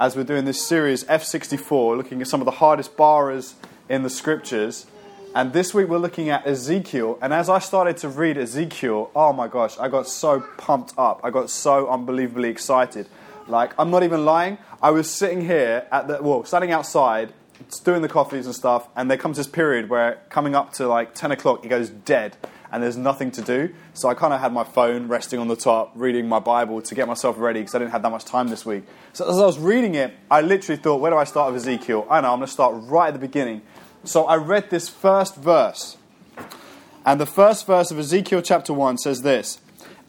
as we're doing this series F64, looking at some of the hardest barras in the scriptures. And this week we're looking at Ezekiel. And as I started to read Ezekiel, oh my gosh, I got so pumped up. I got so unbelievably excited. Like, I'm not even lying. I was sitting here at the, well, standing outside, doing the coffees and stuff, and there comes this period where coming up to like 10 o'clock, it goes dead and there's nothing to do. So I kind of had my phone resting on the top, reading my Bible to get myself ready because I didn't have that much time this week. So as I was reading it, I literally thought, where do I start with Ezekiel? I know, I'm going to start right at the beginning. So I read this first verse. And the first verse of Ezekiel chapter 1 says this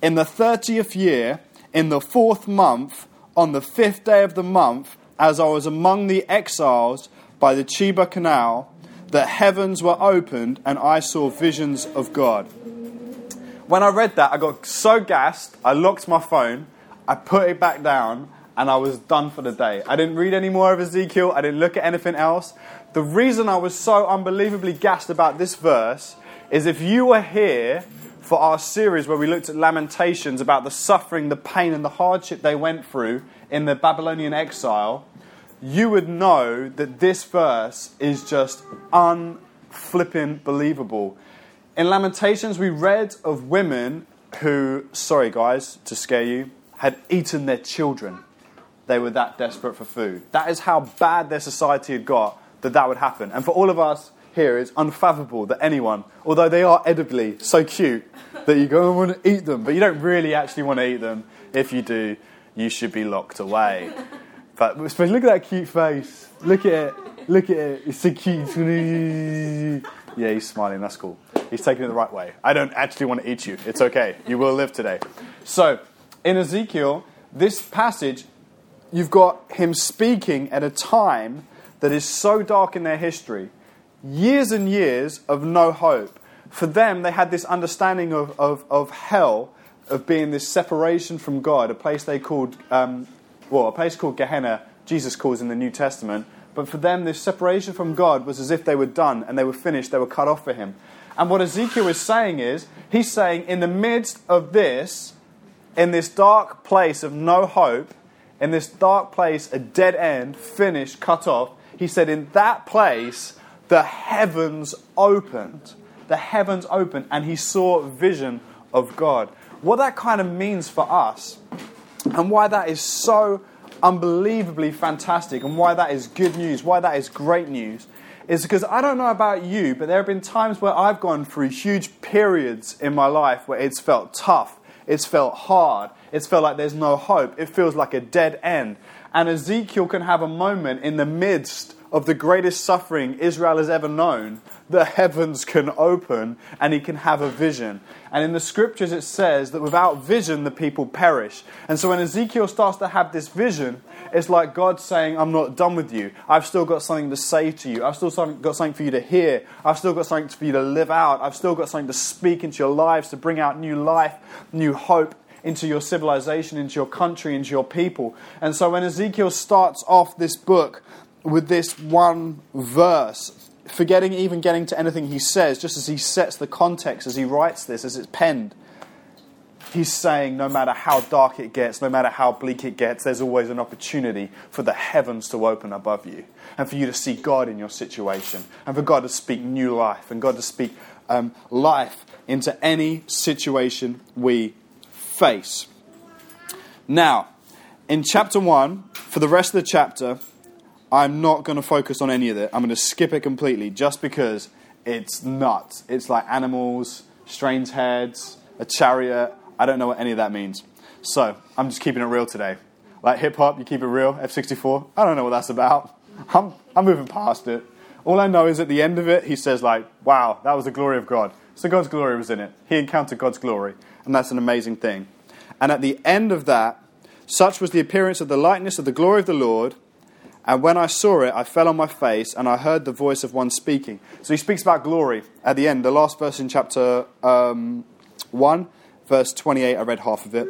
In the 30th year, in the fourth month, on the fifth day of the month, as I was among the exiles by the Chebar Canal, the heavens were opened and I saw visions of God. When I read that, I got so gassed, I locked my phone, I put it back down, and I was done for the day. I didn't read any more of Ezekiel, I didn't look at anything else. The reason I was so unbelievably gassed about this verse is if you were here for our series where we looked at Lamentations about the suffering, the pain, and the hardship they went through in the Babylonian exile, you would know that this verse is just unflipping believable. In Lamentations, we read of women who, sorry guys, to scare you, had eaten their children. They were that desperate for food. That is how bad their society had got that that would happen. And for all of us here, it's unfathomable that anyone, although they are edibly so cute, that you go and want to eat them, but you don't really actually want to eat them. If you do, you should be locked away. But, but look at that cute face. Look at it. Look at it. It's so cute. Yeah, he's smiling. That's cool. He's taking it the right way. I don't actually want to eat you. It's okay. You will live today. So, in Ezekiel, this passage, you've got him speaking at a time that is so dark in their history. Years and years of no hope. For them, they had this understanding of, of, of hell, of being this separation from God, a place they called um, well, a place called Gehenna, Jesus calls in the New Testament. But for them, this separation from God was as if they were done and they were finished, they were cut off for Him. And what Ezekiel is saying is, he's saying, in the midst of this, in this dark place of no hope, in this dark place, a dead end, finished, cut off, he said, in that place, the heavens opened. The heavens opened, and he saw vision of God. What that kind of means for us and why that is so unbelievably fantastic and why that is good news, why that is great news, is because I don't know about you, but there have been times where I've gone through huge periods in my life where it's felt tough, it's felt hard, it's felt like there's no hope, it feels like a dead end. And Ezekiel can have a moment in the midst of the greatest suffering Israel has ever known, the heavens can open and he can have a vision. And in the scriptures, it says that without vision, the people perish. And so when Ezekiel starts to have this vision, it's like God saying, I'm not done with you. I've still got something to say to you. I've still got something for you to hear. I've still got something for you to live out. I've still got something to speak into your lives, to bring out new life, new hope into your civilization, into your country, into your people. And so when Ezekiel starts off this book with this one verse, forgetting even getting to anything he says, just as he sets the context as he writes this, as it's penned, he's saying no matter how dark it gets, no matter how bleak it gets, there's always an opportunity for the heavens to open above you and for you to see God in your situation and for God to speak new life and God to speak um, life into any situation we face. Now, in chapter 1, for the rest of the chapter, I'm not going to focus on any of it. I'm going to skip it completely just because it's nuts. It's like animals, strange heads, a chariot. I don't know what any of that means. So I'm just keeping it real today. Like hip hop, you keep it real. F64, I don't know what that's about. I'm, I'm moving past it. All I know is at the end of it, he says, like, wow, that was the glory of God. So God's glory was in it. He encountered God's glory, and that's an amazing thing. And at the end of that, such was the appearance of the likeness of the glory of the Lord and when I saw it, I fell on my face, and I heard the voice of one speaking. So he speaks about glory at the end. The last verse in chapter um, 1, verse 28, I read half of it.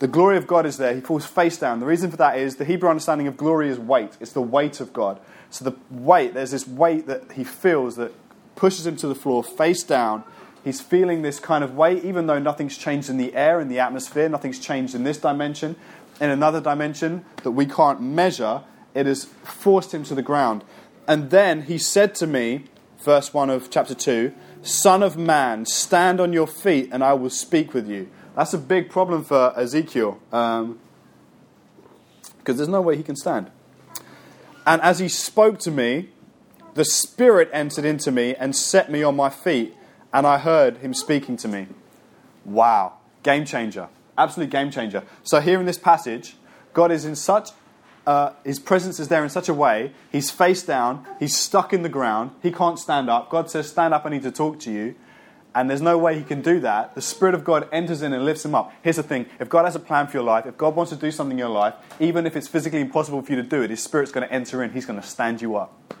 The glory of God is there. He falls face down. The reason for that is the Hebrew understanding of glory is weight. It's the weight of God. So the weight, there's this weight that he feels that pushes him to the floor face down. He's feeling this kind of weight, even though nothing's changed in the air, in the atmosphere, nothing's changed in this dimension. In another dimension that we can't measure, it has forced him to the ground. And then he said to me, verse 1 of chapter 2, Son of man, stand on your feet and I will speak with you. That's a big problem for Ezekiel because um, there's no way he can stand. And as he spoke to me, the Spirit entered into me and set me on my feet, and I heard him speaking to me. Wow. Game changer. Absolute game changer. So, here in this passage, God is in such, uh, his presence is there in such a way, he's face down, he's stuck in the ground, he can't stand up. God says, Stand up, I need to talk to you. And there's no way he can do that. The Spirit of God enters in and lifts him up. Here's the thing if God has a plan for your life, if God wants to do something in your life, even if it's physically impossible for you to do it, his Spirit's going to enter in, he's going to stand you up.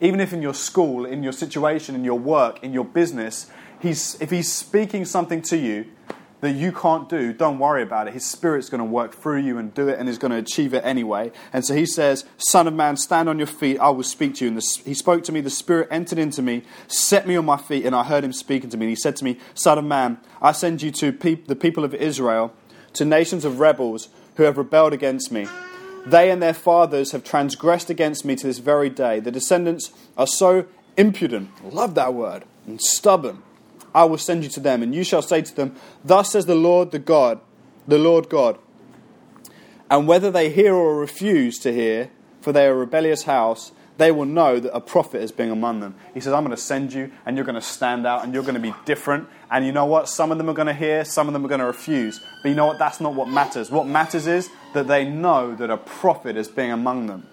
Even if in your school, in your situation, in your work, in your business, he's, if he's speaking something to you, that you can't do, don't worry about it. His Spirit's going to work through you and do it and is going to achieve it anyway. And so he says, Son of man, stand on your feet, I will speak to you. And the, he spoke to me, the Spirit entered into me, set me on my feet, and I heard him speaking to me. And he said to me, Son of man, I send you to pe- the people of Israel, to nations of rebels who have rebelled against me. They and their fathers have transgressed against me to this very day. The descendants are so impudent, love that word, and stubborn I will send you to them, and you shall say to them, Thus says the Lord the God, the Lord God. And whether they hear or refuse to hear, for they are a rebellious house, they will know that a prophet is being among them. He says, I'm going to send you, and you're going to stand out, and you're going to be different. And you know what? Some of them are going to hear, some of them are going to refuse. But you know what? That's not what matters. What matters is that they know that a prophet is being among them.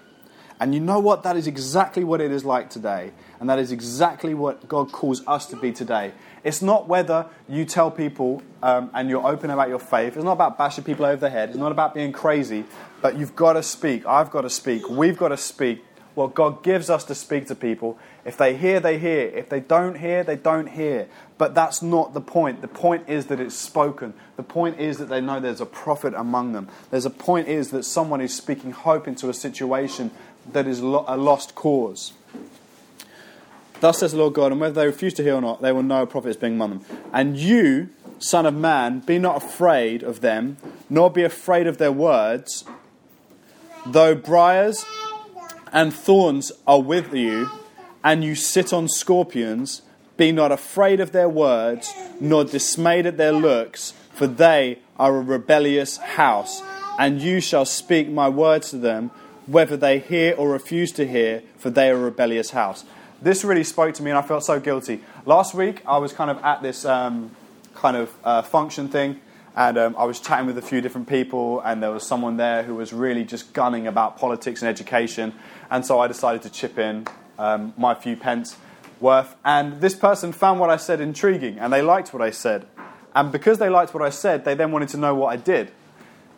And you know what? That is exactly what it is like today. And that is exactly what God calls us to be today. It's not whether you tell people um, and you're open about your faith. It's not about bashing people over the head. It's not about being crazy. But you've got to speak. I've got to speak. We've got to speak what God gives us to speak to people. If they hear, they hear. If they don't hear, they don't hear. But that's not the point. The point is that it's spoken. The point is that they know there's a prophet among them. There's a point is that someone is speaking hope into a situation that is a lost cause. Thus says the Lord God, and whether they refuse to hear or not, they will know a prophet is being among them. And you, Son of Man, be not afraid of them, nor be afraid of their words, though briars and thorns are with you, and you sit on scorpions, be not afraid of their words, nor dismayed at their looks, for they are a rebellious house. And you shall speak my words to them, whether they hear or refuse to hear, for they are a rebellious house this really spoke to me, and I felt so guilty. Last week, I was kind of at this um, kind of uh, function thing, and um, I was chatting with a few different people, and there was someone there who was really just gunning about politics and education, and so I decided to chip in um, my few pence worth. And this person found what I said intriguing, and they liked what I said. And because they liked what I said, they then wanted to know what I did.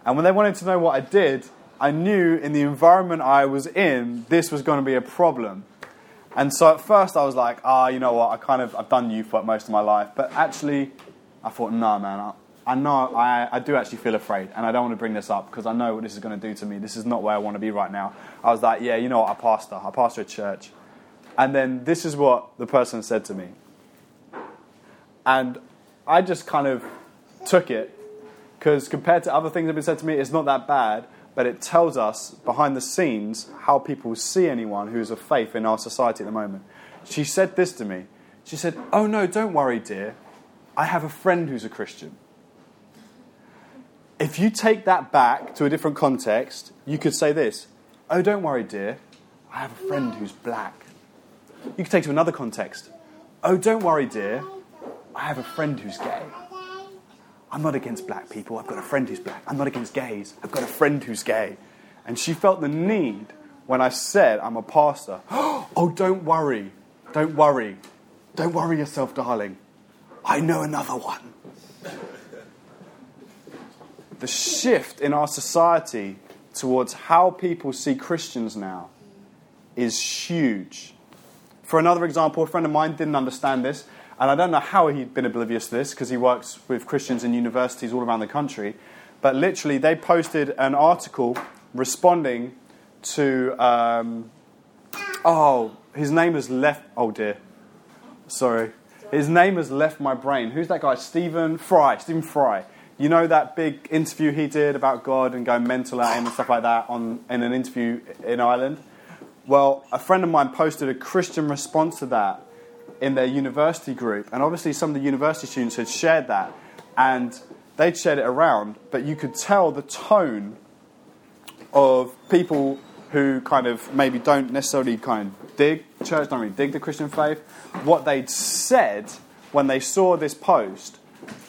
And when they wanted to know what I did, I knew in the environment I was in, this was going to be a problem. And so at first I was like, ah, you know what, I kind of, I've done youth work most of my life. But actually, I thought, no, man, I, I know, I, I do actually feel afraid. And I don't want to bring this up because I know what this is going to do to me. This is not where I want to be right now. I was like, yeah, you know what, I pastor. I pastor a church. And then this is what the person said to me. And I just kind of took it because compared to other things that have been said to me, it's not that bad but it tells us behind the scenes how people see anyone who's of faith in our society at the moment. She said this to me. She said, Oh no, don't worry, dear. I have a friend who's a Christian. If you take that back to a different context, you could say this Oh, don't worry, dear. I have a friend who's black. You could take it to another context. Oh, don't worry, dear. I have a friend who's gay. I'm not against black people. I've got a friend who's black. I'm not against gays. I've got a friend who's gay. And she felt the need when I said, I'm a pastor. oh, don't worry. Don't worry. Don't worry yourself, darling. I know another one. the shift in our society towards how people see Christians now is huge. For another example, a friend of mine didn't understand this. And I don't know how he'd been oblivious to this because he works with Christians in universities all around the country. But literally, they posted an article responding to. Um, oh, his name has left. Oh dear. Sorry. His name has left my brain. Who's that guy? Stephen Fry. Stephen Fry. You know that big interview he did about God and going mental at him and stuff like that on, in an interview in Ireland? Well, a friend of mine posted a Christian response to that in their university group. And obviously, some of the university students had shared that. And they'd shared it around. But you could tell the tone of people who kind of maybe don't necessarily kind of dig church, don't really dig the Christian faith. What they'd said when they saw this post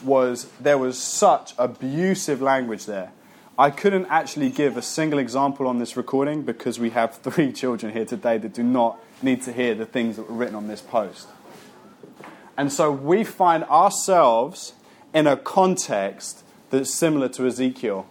was there was such abusive language there. I couldn't actually give a single example on this recording because we have three children here today that do not need to hear the things that were written on this post. And so we find ourselves in a context that's similar to Ezekiel.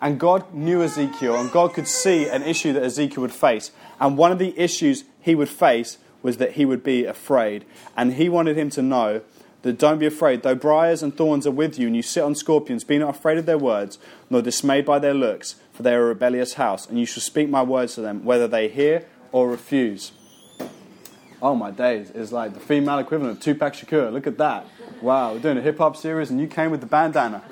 And God knew Ezekiel, and God could see an issue that Ezekiel would face. And one of the issues he would face was that he would be afraid. And he wanted him to know that don't be afraid, though briars and thorns are with you, and you sit on scorpions, be not afraid of their words, nor dismayed by their looks, for they are a rebellious house, and you shall speak my words to them, whether they hear or refuse. Oh my days, it's like the female equivalent of Tupac Shakur. Look at that. Wow, we're doing a hip hop series, and you came with the bandana.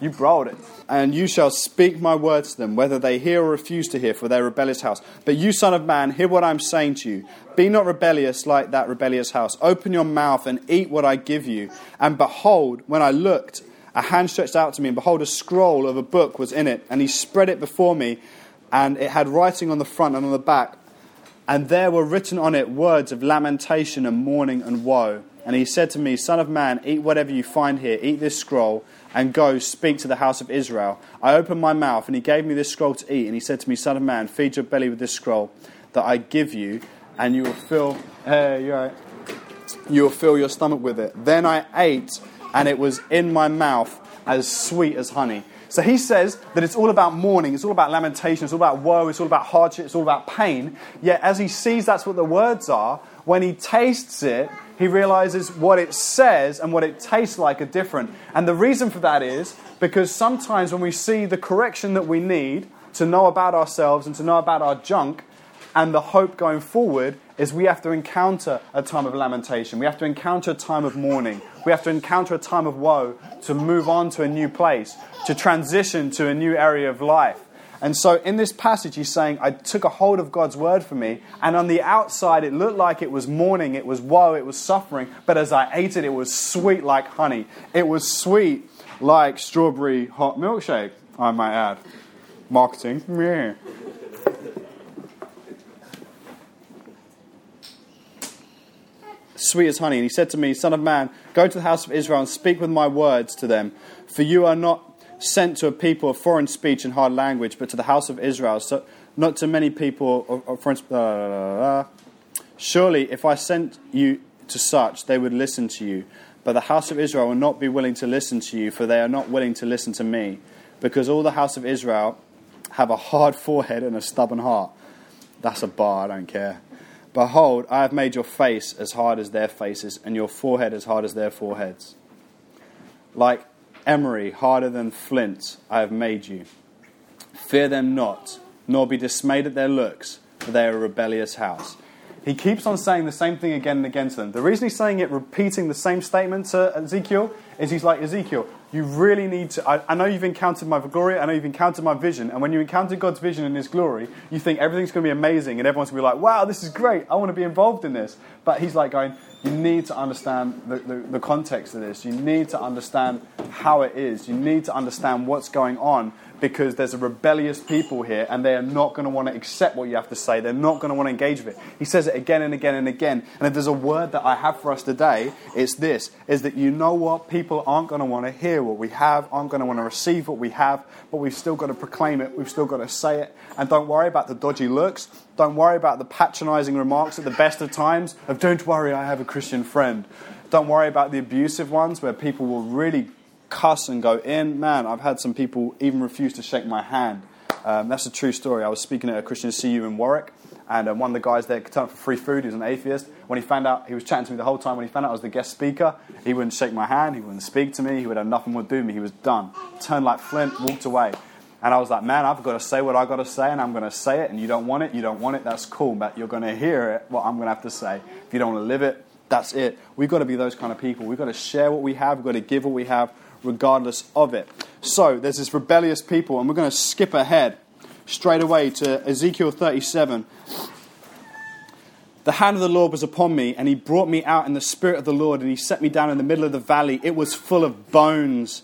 You brought it. And you shall speak my words to them, whether they hear or refuse to hear, for their rebellious house. But you, son of man, hear what I'm saying to you. Be not rebellious like that rebellious house. Open your mouth and eat what I give you. And behold, when I looked, a hand stretched out to me, and behold, a scroll of a book was in it. And he spread it before me, and it had writing on the front and on the back. And there were written on it words of lamentation and mourning and woe. And he said to me, Son of man, eat whatever you find here, eat this scroll and go speak to the house of Israel. I opened my mouth, and he gave me this scroll to eat. And he said to me, Son of man, feed your belly with this scroll that I give you, and you will fill. Hey, you're right. You will fill your stomach with it. Then I ate, and it was in my mouth as sweet as honey. So he says that it's all about mourning, it's all about lamentation, it's all about woe, it's all about hardship, it's all about pain. Yet as he sees that's what the words are, when he tastes it, he realizes what it says and what it tastes like are different. And the reason for that is because sometimes when we see the correction that we need to know about ourselves and to know about our junk, and the hope going forward is we have to encounter a time of lamentation. We have to encounter a time of mourning. We have to encounter a time of woe to move on to a new place, to transition to a new area of life. And so in this passage, he's saying, I took a hold of God's word for me, and on the outside, it looked like it was mourning, it was woe, it was suffering, but as I ate it, it was sweet like honey. It was sweet like strawberry hot milkshake, I might add. Marketing. Yeah. Sweet as honey. And he said to me, Son of man, go to the house of Israel and speak with my words to them, for you are not sent to a people of foreign speech and hard language, but to the house of Israel, so not to many people of, of foreign uh, Surely, if I sent you to such, they would listen to you. But the house of Israel will not be willing to listen to you, for they are not willing to listen to me, because all the house of Israel have a hard forehead and a stubborn heart. That's a bar, I don't care. Behold, I have made your face as hard as their faces, and your forehead as hard as their foreheads. Like emery, harder than flint, I have made you. Fear them not, nor be dismayed at their looks, for they are a rebellious house. He keeps on saying the same thing again and again to them. The reason he's saying it, repeating the same statement to Ezekiel, is he's like, Ezekiel, you really need to. I, I, know you've encountered my glory, I know you've encountered my vision, and when you encounter God's vision and His glory, you think everything's going to be amazing, and everyone's going to be like, wow, this is great, I want to be involved in this. But he's like going, you need to understand the, the, the context of this. You need to understand how it is. You need to understand what's going on because there's a rebellious people here and they are not going to want to accept what you have to say. They're not going to want to engage with it. He says it again and again and again. And if there's a word that I have for us today, it's this is that you know what? People aren't going to want to hear what we have, aren't going to want to receive what we have, but we've still got to proclaim it. We've still got to say it. And don't worry about the dodgy looks. Don't worry about the patronizing remarks at the best of times of, don't worry, I have a Christian friend. Don't worry about the abusive ones where people will really cuss and go in. Man, I've had some people even refuse to shake my hand. Um, that's a true story. I was speaking at a Christian CU in Warwick, and uh, one of the guys there turned up for free food. He was an atheist. When he found out, he was chatting to me the whole time. When he found out I was the guest speaker, he wouldn't shake my hand. He wouldn't speak to me. He would have nothing to do me. He was done. Turned like flint, walked away. And I was like, man, I've got to say what I've got to say, and I'm going to say it. And you don't want it, you don't want it, that's cool. But you're going to hear it, what I'm going to have to say. If you don't want to live it, that's it. We've got to be those kind of people. We've got to share what we have, we've got to give what we have, regardless of it. So there's this rebellious people, and we're going to skip ahead straight away to Ezekiel 37. The hand of the Lord was upon me, and he brought me out in the spirit of the Lord, and he set me down in the middle of the valley. It was full of bones.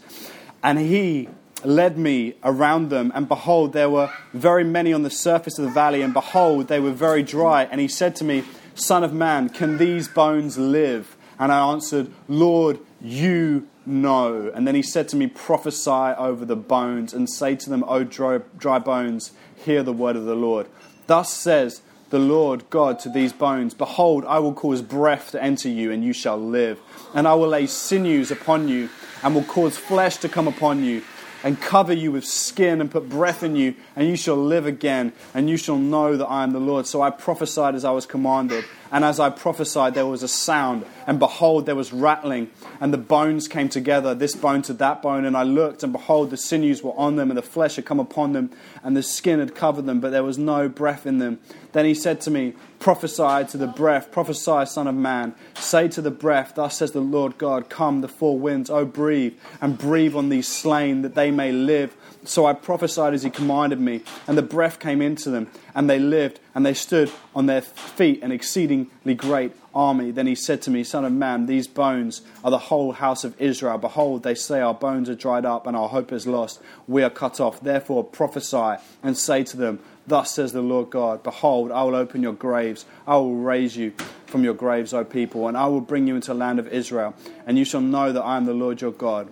And he led me around them, and behold, there were very many on the surface of the valley, and behold, they were very dry. And he said to me, Son of man, can these bones live? And I answered, Lord, you know. And then he said to me, Prophesy over the bones, and say to them, O dry, bones, hear the word of the Lord. Thus says the Lord God to these bones Behold, I will cause breath to enter you, and you shall live. And I will lay sinews upon you, and will cause flesh to come upon you, and cover you with skin, and put breath in you, and you shall live again, and you shall know that I am the Lord. So I prophesied as I was commanded. And as I prophesied, there was a sound, and behold, there was rattling, and the bones came together, this bone to that bone. And I looked, and behold, the sinews were on them, and the flesh had come upon them, and the skin had covered them, but there was no breath in them. Then he said to me, Prophesy to the breath, prophesy, Son of Man. Say to the breath, Thus says the Lord God, Come, the four winds, O breathe, and breathe on these slain, that they may live. So I prophesied as he commanded me, and the breath came into them, and they lived, and they stood on their feet, an exceedingly great army. Then he said to me, Son of man, these bones are the whole house of Israel. Behold, they say, Our bones are dried up, and our hope is lost. We are cut off. Therefore prophesy, and say to them, Thus says the Lord God Behold, I will open your graves, I will raise you from your graves, O people, and I will bring you into the land of Israel, and you shall know that I am the Lord your God.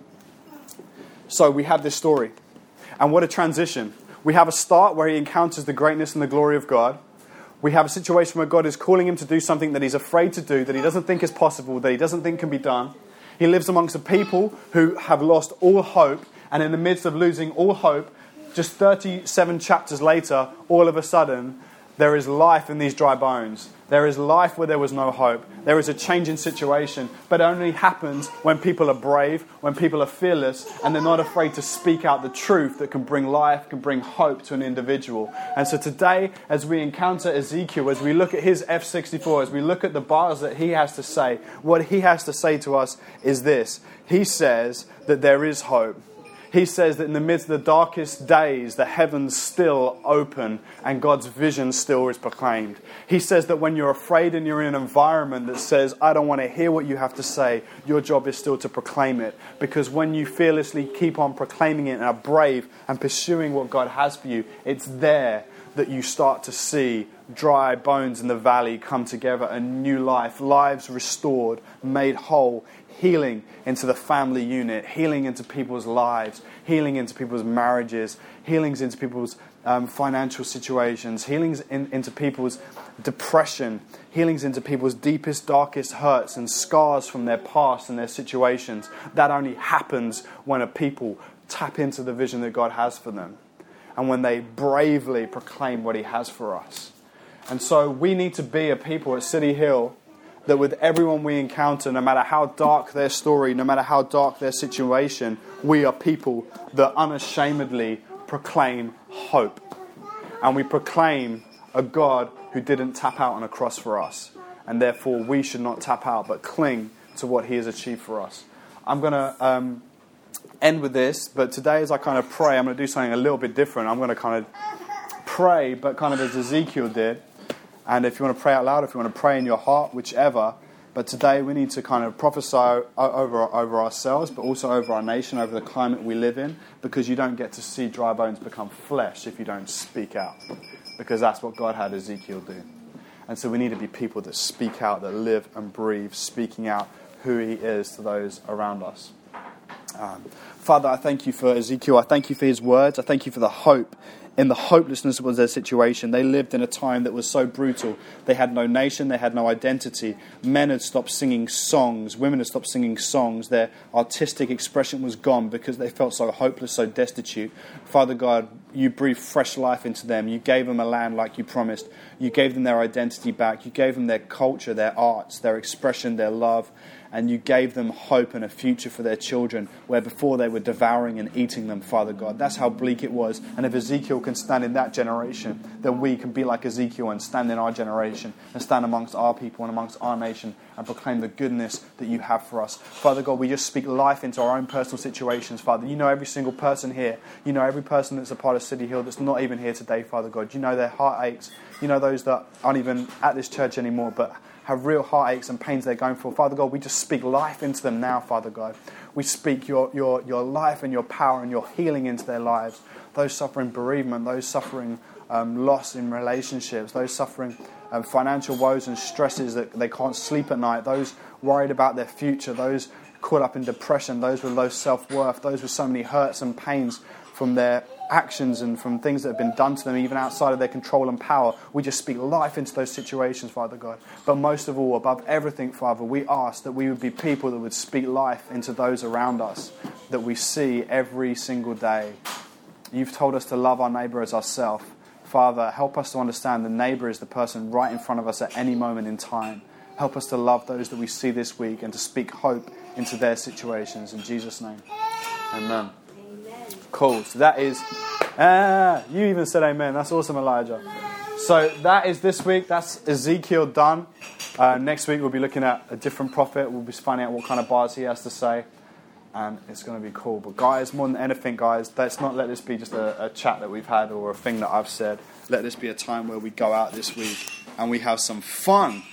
So we have this story. And what a transition. We have a start where he encounters the greatness and the glory of God. We have a situation where God is calling him to do something that he's afraid to do, that he doesn't think is possible, that he doesn't think can be done. He lives amongst a people who have lost all hope, and in the midst of losing all hope, just 37 chapters later, all of a sudden, there is life in these dry bones. There is life where there was no hope. There is a change in situation, but it only happens when people are brave, when people are fearless, and they're not afraid to speak out the truth that can bring life, can bring hope to an individual. And so today, as we encounter Ezekiel, as we look at his F 64, as we look at the bars that he has to say, what he has to say to us is this He says that there is hope he says that in the midst of the darkest days, the heavens still open and God's vision still is proclaimed. He says that when you're afraid and you're in an environment that says, I don't want to hear what you have to say, your job is still to proclaim it. Because when you fearlessly keep on proclaiming it and are brave and pursuing what God has for you, it's there that you start to see dry bones in the valley come together, a new life, lives restored, made whole healing into the family unit, healing into people's lives, healing into people's marriages, healings into people's um, financial situations, healings in, into people's depression, healings into people's deepest, darkest hurts and scars from their past and their situations. That only happens when a people tap into the vision that God has for them and when they bravely proclaim what He has for us. And so we need to be a people at City Hill that with everyone we encounter, no matter how dark their story, no matter how dark their situation, we are people that unashamedly proclaim hope. And we proclaim a God who didn't tap out on a cross for us. And therefore, we should not tap out, but cling to what He has achieved for us. I'm going to um, end with this, but today, as I kind of pray, I'm going to do something a little bit different. I'm going to kind of pray, but kind of as Ezekiel did. And if you want to pray out loud, if you want to pray in your heart, whichever. But today we need to kind of prophesy over, over ourselves, but also over our nation, over the climate we live in, because you don't get to see dry bones become flesh if you don't speak out. Because that's what God had Ezekiel do. And so we need to be people that speak out, that live and breathe, speaking out who He is to those around us. Um, Father, I thank you for Ezekiel. I thank you for his words. I thank you for the hope in the hopelessness of their situation. They lived in a time that was so brutal. They had no nation, they had no identity. Men had stopped singing songs, women had stopped singing songs. Their artistic expression was gone because they felt so hopeless, so destitute. Father God, you breathed fresh life into them. You gave them a land like you promised. You gave them their identity back. You gave them their culture, their arts, their expression, their love. And you gave them hope and a future for their children, where before they were devouring and eating them, Father God. That's how bleak it was. And if Ezekiel can stand in that generation, then we can be like Ezekiel and stand in our generation and stand amongst our people and amongst our nation and proclaim the goodness that you have for us. Father God, we just speak life into our own personal situations, Father. You know every single person here. You know every person that's a part of City Hill that's not even here today, Father God. You know their heartaches. You know those that aren't even at this church anymore, but have real heartaches and pains they're going through. Father God, we just speak life into them now, Father God. We speak your, your, your life and your power and your healing into their lives. Those suffering bereavement, those suffering um, loss in relationships, those suffering um, financial woes and stresses that they can't sleep at night, those worried about their future, those caught up in depression, those with low self worth, those with so many hurts and pains from their actions and from things that have been done to them, even outside of their control and power. We just speak life into those situations, Father God. But most of all, above everything, Father, we ask that we would be people that would speak life into those around us that we see every single day. You've told us to love our neighbour as ourselves. Father, help us to understand the neighbour is the person right in front of us at any moment in time. Help us to love those that we see this week and to speak hope into their situations. In Jesus' name. Amen. Cool. So that is. Ah, you even said amen. That's awesome, Elijah. So that is this week. That's Ezekiel done. Uh, next week we'll be looking at a different prophet. We'll be finding out what kind of bars he has to say, and it's going to be cool. But guys, more than anything, guys, let's not let this be just a, a chat that we've had or a thing that I've said. Let this be a time where we go out this week and we have some fun.